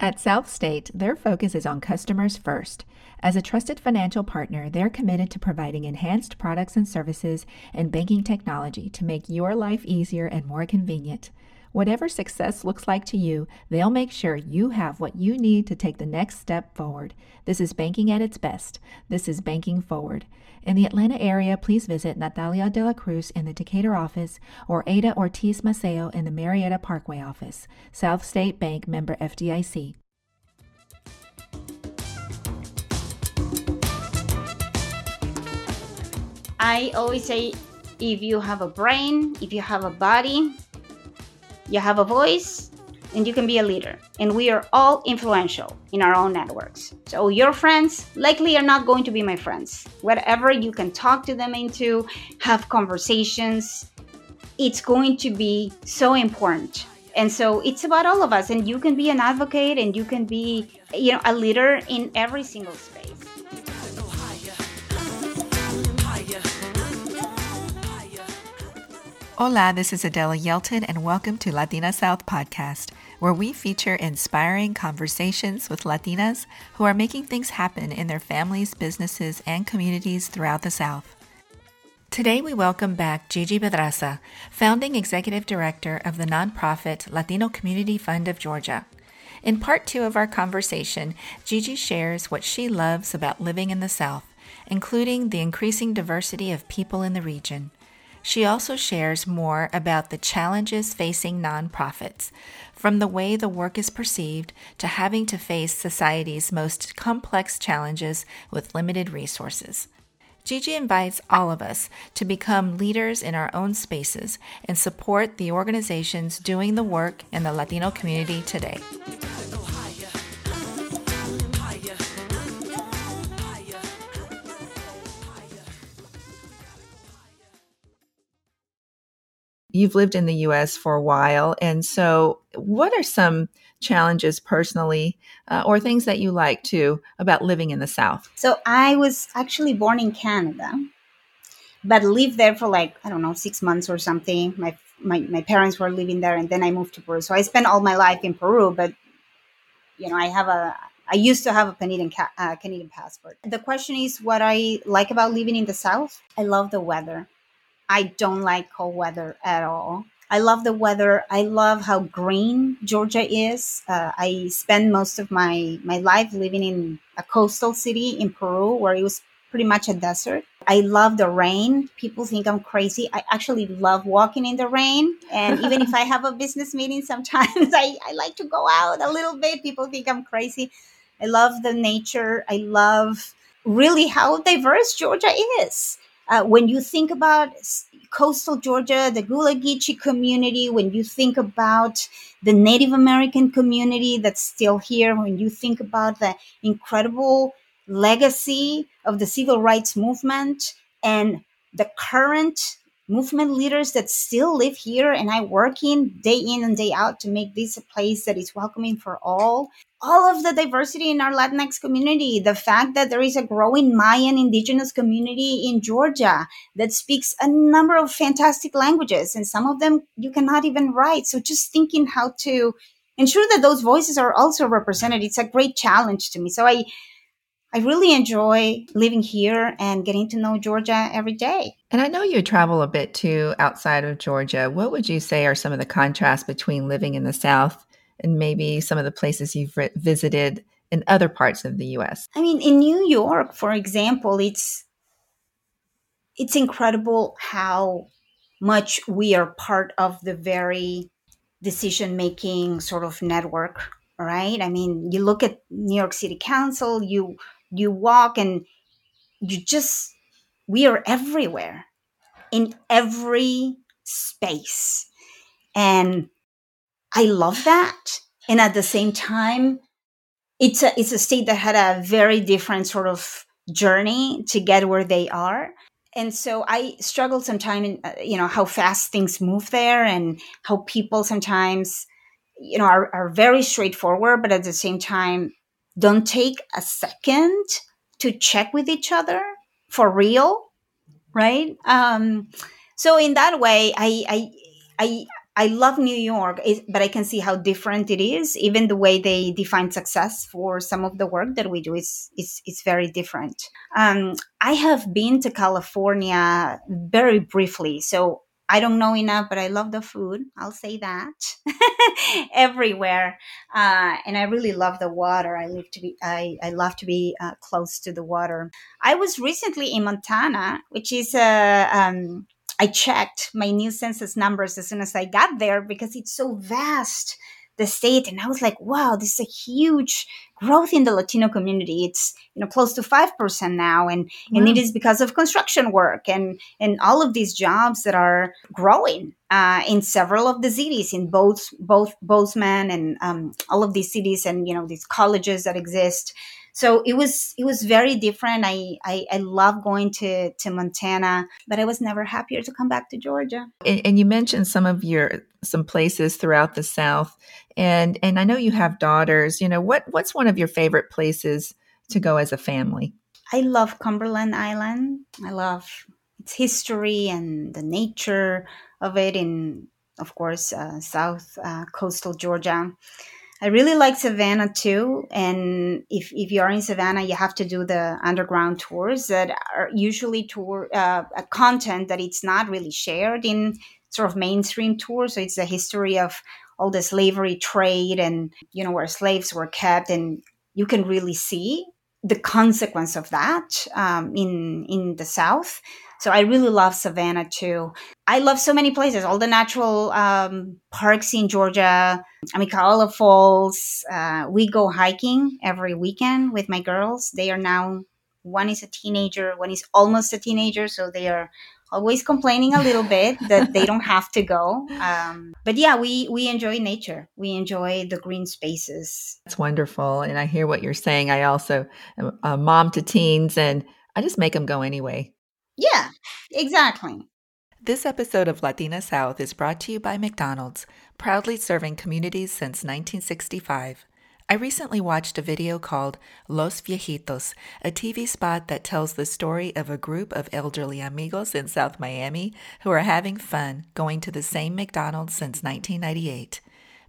At South State, their focus is on customers first. As a trusted financial partner, they're committed to providing enhanced products and services and banking technology to make your life easier and more convenient. Whatever success looks like to you, they'll make sure you have what you need to take the next step forward. This is banking at its best. This is banking forward. In the Atlanta area, please visit Natalia de la Cruz in the Decatur office or Ada Ortiz Maceo in the Marietta Parkway office. South State Bank member FDIC. I always say if you have a brain, if you have a body, you have a voice, and you can be a leader. And we are all influential in our own networks. So your friends likely are not going to be my friends. Whatever you can talk to them into, have conversations, it's going to be so important. And so it's about all of us and you can be an advocate and you can be, you know, a leader in every single space. Hola, this is Adela Yelton, and welcome to Latina South Podcast, where we feature inspiring conversations with Latinas who are making things happen in their families, businesses, and communities throughout the South. Today, we welcome back Gigi Pedraza, founding executive director of the nonprofit Latino Community Fund of Georgia. In part two of our conversation, Gigi shares what she loves about living in the South, including the increasing diversity of people in the region. She also shares more about the challenges facing nonprofits, from the way the work is perceived to having to face society's most complex challenges with limited resources. Gigi invites all of us to become leaders in our own spaces and support the organizations doing the work in the Latino community today. You've lived in the US for a while. And so, what are some challenges personally uh, or things that you like too about living in the South? So, I was actually born in Canada, but lived there for like, I don't know, six months or something. My, my, my parents were living there, and then I moved to Peru. So, I spent all my life in Peru, but you know, I have a I used to have a Canadian uh, Canadian passport. The question is what I like about living in the South. I love the weather. I don't like cold weather at all. I love the weather. I love how green Georgia is. Uh, I spent most of my, my life living in a coastal city in Peru where it was pretty much a desert. I love the rain. People think I'm crazy. I actually love walking in the rain. And even if I have a business meeting, sometimes I, I like to go out a little bit. People think I'm crazy. I love the nature. I love really how diverse Georgia is. Uh, when you think about coastal Georgia, the Gullah Geechee community, when you think about the Native American community that's still here, when you think about the incredible legacy of the civil rights movement and the current movement leaders that still live here and I work in day in and day out to make this a place that is welcoming for all. All of the diversity in our Latinx community, the fact that there is a growing Mayan indigenous community in Georgia that speaks a number of fantastic languages, and some of them you cannot even write. So just thinking how to ensure that those voices are also represented, it's a great challenge to me. So I I really enjoy living here and getting to know Georgia every day. And I know you travel a bit too outside of Georgia. What would you say are some of the contrasts between living in the South and maybe some of the places you've visited in other parts of the US? I mean, in New York, for example, it's it's incredible how much we are part of the very decision making sort of network right i mean you look at new york city council you you walk and you just we are everywhere in every space. And i love that. And at the same time it's a it's a state that had a very different sort of journey to get where they are. And so i struggle sometimes in uh, you know how fast things move there and how people sometimes you know are, are very straightforward but at the same time don't take a second to check with each other for real right um so in that way i i i I love New York, but I can see how different it is. Even the way they define success for some of the work that we do is is, is very different. Um, I have been to California very briefly, so I don't know enough, but I love the food. I'll say that everywhere, uh, and I really love the water. I live to be I, I love to be uh, close to the water. I was recently in Montana, which is uh, um, I checked my new census numbers as soon as I got there because it's so vast, the state. And I was like, wow, this is a huge growth in the Latino community. It's, you know, close to 5% now. And, wow. and it is because of construction work and, and all of these jobs that are growing uh, in several of the cities in both, both Bozeman and um, all of these cities and, you know, these colleges that exist so it was it was very different. I i, I love going to to montana but i was never happier to come back to georgia. And, and, you mentioned some of your some places throughout the south. And and i know you have daughters. You know what what's one of your favorite places to go as a family? I love cumberland island. I love its history and the nature of it in of course uh, south uh, coastal georgia I really like Savannah too. And if, if you're in Savannah, you have to do the underground tours that are usually tour uh, content that it's not really shared in sort of mainstream tours. So it's the history of all the slavery trade and you know where slaves were kept, and you can really see the consequence of that um, in in the South. So I really love Savannah too. I love so many places, all the natural um, parks in Georgia. I mean, Amicalola Falls. Uh, we go hiking every weekend with my girls. They are now one is a teenager, one is almost a teenager, so they are always complaining a little bit that they don't have to go. Um, but yeah, we we enjoy nature. We enjoy the green spaces. That's wonderful, and I hear what you're saying. I also am a mom to teens, and I just make them go anyway. Yeah, exactly. This episode of Latina South is brought to you by McDonald's, proudly serving communities since 1965. I recently watched a video called Los Viejitos, a TV spot that tells the story of a group of elderly amigos in South Miami who are having fun going to the same McDonald's since 1998.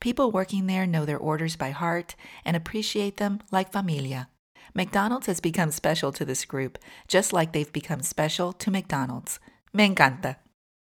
People working there know their orders by heart and appreciate them like familia. McDonald's has become special to this group, just like they've become special to McDonald's. Me encanta.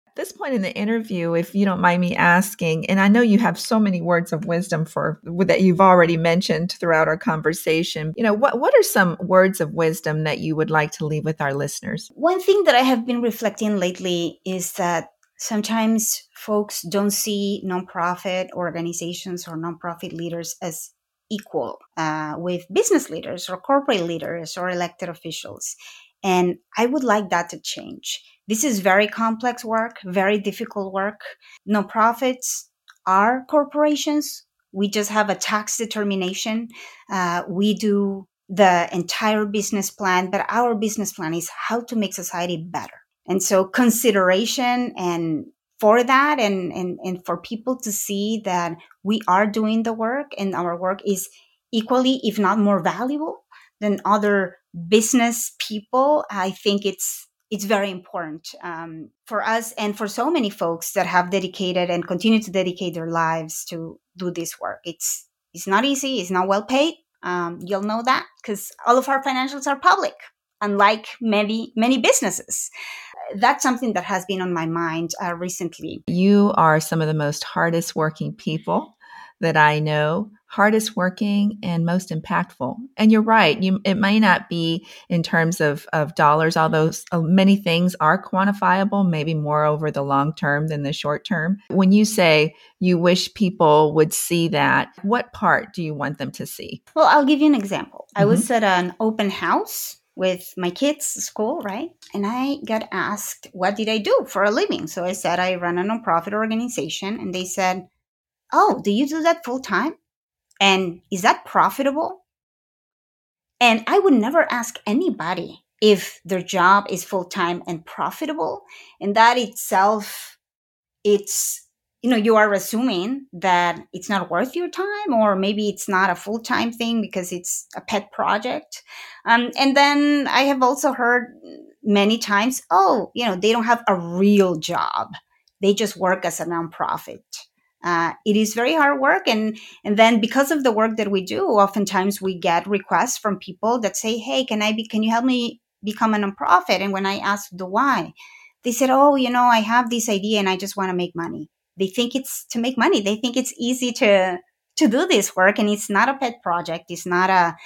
At this point in the interview, if you don't mind me asking, and I know you have so many words of wisdom for that you've already mentioned throughout our conversation, you know, what what are some words of wisdom that you would like to leave with our listeners? One thing that I have been reflecting lately is that sometimes folks don't see nonprofit organizations or nonprofit leaders as equal uh, with business leaders or corporate leaders or elected officials. And I would like that to change. This is very complex work, very difficult work. Nonprofits are corporations. We just have a tax determination. Uh, we do the entire business plan, but our business plan is how to make society better. And so consideration and for that and, and, and for people to see that we are doing the work and our work is equally, if not more valuable than other business people, I think it's it's very important um, for us and for so many folks that have dedicated and continue to dedicate their lives to do this work. It's it's not easy. It's not well paid. Um, you'll know that because all of our financials are public, unlike many many businesses that's something that has been on my mind uh, recently. You are some of the most hardest working people that I know, hardest working and most impactful. And you're right, you it may not be in terms of of dollars, although uh, many things are quantifiable, maybe more over the long term than the short term. When you say you wish people would see that, what part do you want them to see? Well, I'll give you an example. Mm-hmm. I was mm-hmm. at an open house with my kids' school, right? And I got asked, what did I do for a living? So I said, I run a nonprofit organization. And they said, Oh, do you do that full time? And is that profitable? And I would never ask anybody if their job is full time and profitable. And that itself, it's you know you are assuming that it's not worth your time or maybe it's not a full-time thing because it's a pet project um, and then i have also heard many times oh you know they don't have a real job they just work as a nonprofit. Uh, it is very hard work, and and then because of the work that we do, oftentimes we get requests from people that say, "Hey, can I be? Can you help me become a nonprofit?" And when I ask the why, they said, "Oh, you know, I have this idea and I just want to make money." They think it's to make money. They think it's easy to to do this work, and it's not a pet project. It's not a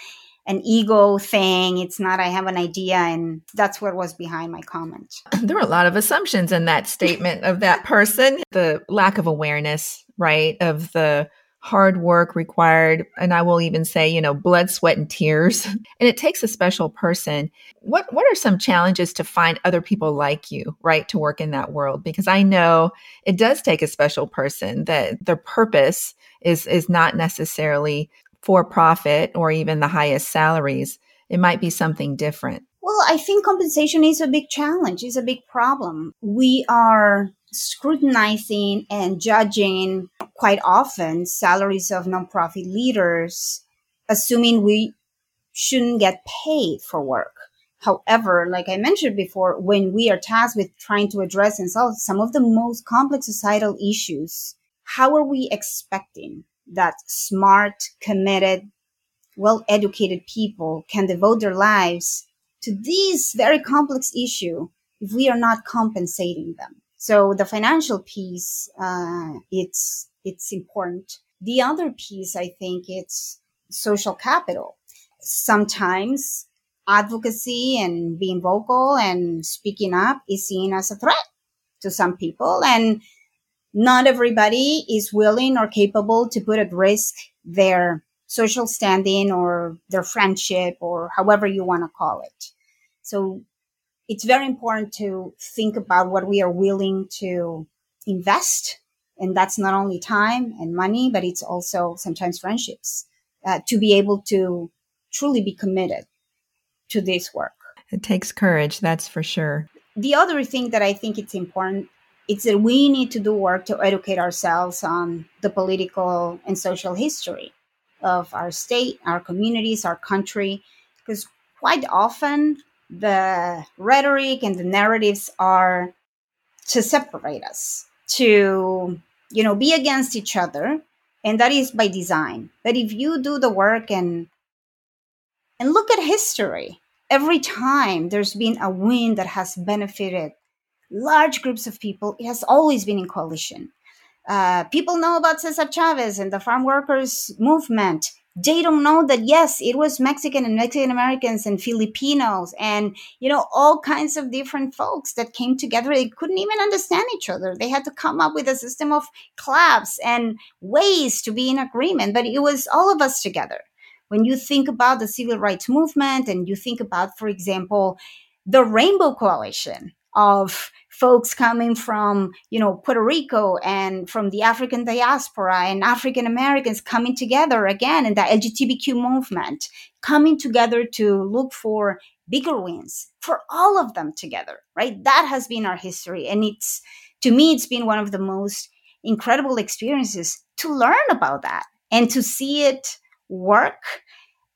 an ego thing. It's not, I have an idea. And that's what was behind my comment. There were a lot of assumptions in that statement of that person. The lack of awareness, right, of the hard work required. And I will even say, you know, blood, sweat, and tears. And it takes a special person. What, what are some challenges to find other people like you, right, to work in that world? Because I know it does take a special person that their purpose is, is not necessarily for profit or even the highest salaries, it might be something different. Well, I think compensation is a big challenge, is a big problem. We are scrutinizing and judging quite often salaries of nonprofit leaders, assuming we shouldn't get paid for work. However, like I mentioned before, when we are tasked with trying to address and solve some of the most complex societal issues, how are we expecting that smart, committed, well educated people can devote their lives to this very complex issue if we are not compensating them. So the financial piece, uh, it's it's important. The other piece, I think, it's social capital. Sometimes advocacy and being vocal and speaking up is seen as a threat to some people, and not everybody is willing or capable to put at risk their social standing or their friendship or however you want to call it. So it's very important to think about what we are willing to invest. And that's not only time and money, but it's also sometimes friendships uh, to be able to truly be committed to this work. It takes courage, that's for sure. The other thing that I think it's important is that we need to do work to educate ourselves on the political and social history of our state, our communities, our country, because quite often the rhetoric and the narratives are to separate us, to you know, be against each other, and that is by design. But if you do the work and and look at history, every time there's been a win that has benefited large groups of people. It has always been in coalition. Uh, people know about Cesar Chavez and the farm workers movement. They don't know that yes, it was Mexican and Mexican Americans and Filipinos and you know all kinds of different folks that came together. They couldn't even understand each other. They had to come up with a system of clubs and ways to be in agreement. But it was all of us together. When you think about the civil rights movement and you think about, for example, the Rainbow Coalition of folks coming from you know Puerto Rico and from the African diaspora and African Americans coming together again in the LGBTQ movement coming together to look for bigger wins for all of them together right? That has been our history. And it's to me it's been one of the most incredible experiences to learn about that and to see it work.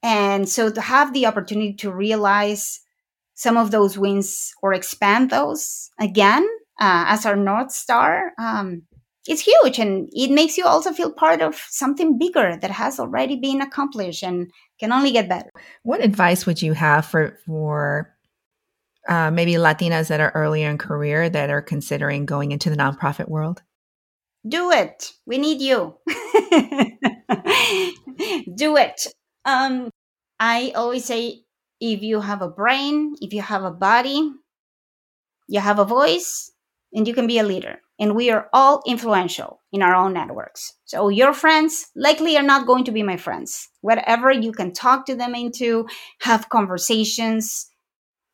And so to have the opportunity to realize some of those wins or expand those again uh, as our North Star, um, it's huge. And it makes you also feel part of something bigger that has already been accomplished and can only get better. What advice would you have for, for uh, maybe Latinas that are earlier in career that are considering going into the nonprofit world? Do it. We need you. Do it. Um, I always say if you have a brain, if you have a body, you have a voice, and you can be a leader. And we are all influential in our own networks. So your friends likely are not going to be my friends. Whatever you can talk to them into, have conversations,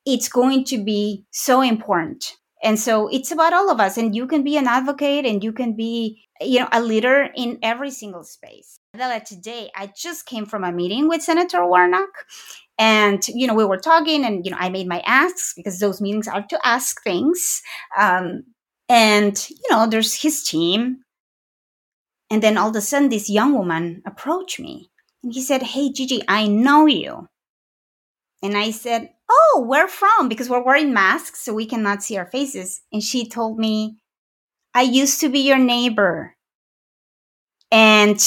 it's going to be so important. And so it's about all of us. And you can be an advocate and you can be, you know, a leader in every single space. Today, I just came from a meeting with Senator Warnock and you know we were talking and you know i made my asks because those meetings are to ask things. Um, and you know there's his team. And then all of a sudden this young woman approached me and he said hey gigi i know you. And i said oh where from? Because we're wearing masks so we cannot see our faces. And she told me I used to be your neighbor. And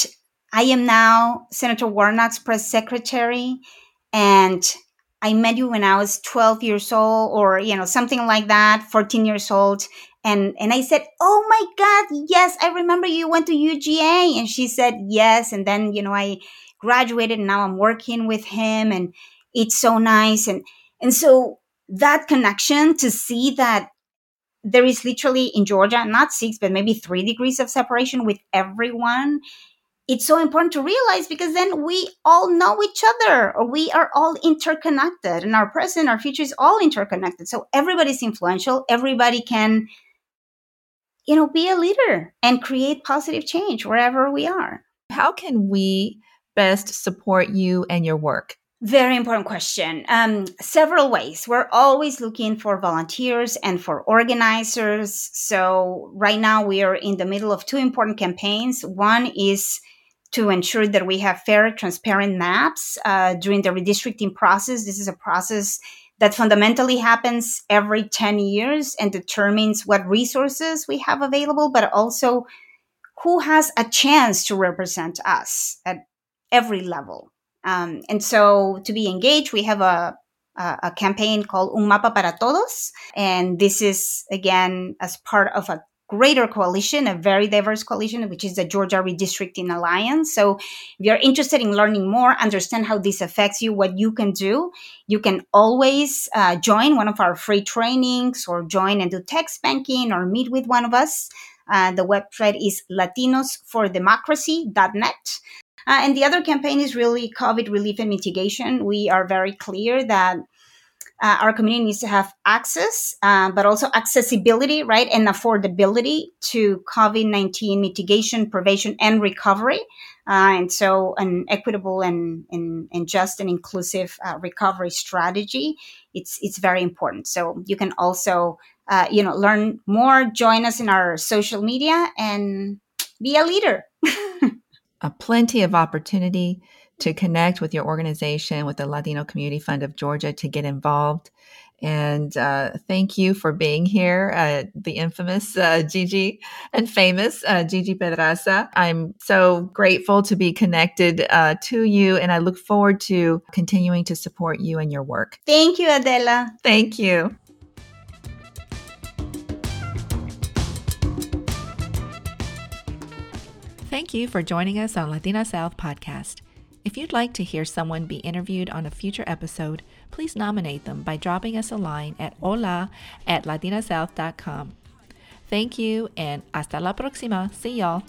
I am now Senator Warnock's press secretary. And I met you when I was 12 years old or, you know, something like that, 14 years old. And, and I said, Oh my God, yes, I remember you went to UGA. And she said, Yes. And then, you know, I graduated and now I'm working with him and it's so nice. And, and so that connection to see that there is literally in Georgia, not six, but maybe three degrees of separation with everyone. It's so important to realize because then we all know each other or we are all interconnected and our present, our future is all interconnected. So everybody's influential. Everybody can, you know, be a leader and create positive change wherever we are. How can we best support you and your work? Very important question. Um, several ways. We're always looking for volunteers and for organizers. So, right now, we are in the middle of two important campaigns. One is to ensure that we have fair, transparent maps uh, during the redistricting process. This is a process that fundamentally happens every 10 years and determines what resources we have available, but also who has a chance to represent us at every level. Um, and so to be engaged, we have a, a, a campaign called Un Mapa para Todos. And this is, again, as part of a greater coalition, a very diverse coalition, which is the Georgia Redistricting Alliance. So if you're interested in learning more, understand how this affects you, what you can do, you can always uh, join one of our free trainings or join and do text banking or meet with one of us. Uh, the website is latinosfordemocracy.net. Uh, and the other campaign is really COVID relief and mitigation. We are very clear that uh, our community needs to have access, uh, but also accessibility, right, and affordability to COVID 19 mitigation, prevention, and recovery. Uh, and so, an equitable and, and, and just and inclusive uh, recovery strategy. It's, it's very important. So, you can also uh, you know, learn more, join us in our social media, and be a leader. a plenty of opportunity to connect with your organization, with the Latino Community Fund of Georgia to get involved. And uh, thank you for being here, uh, the infamous uh, Gigi and famous uh, Gigi Pedraza. I'm so grateful to be connected uh, to you, and I look forward to continuing to support you and your work. Thank you, Adela. Thank you. Thank you for joining us on Latina South Podcast. If you'd like to hear someone be interviewed on a future episode, please nominate them by dropping us a line at hola at latinasouth.com. Thank you and hasta la próxima. See y'all.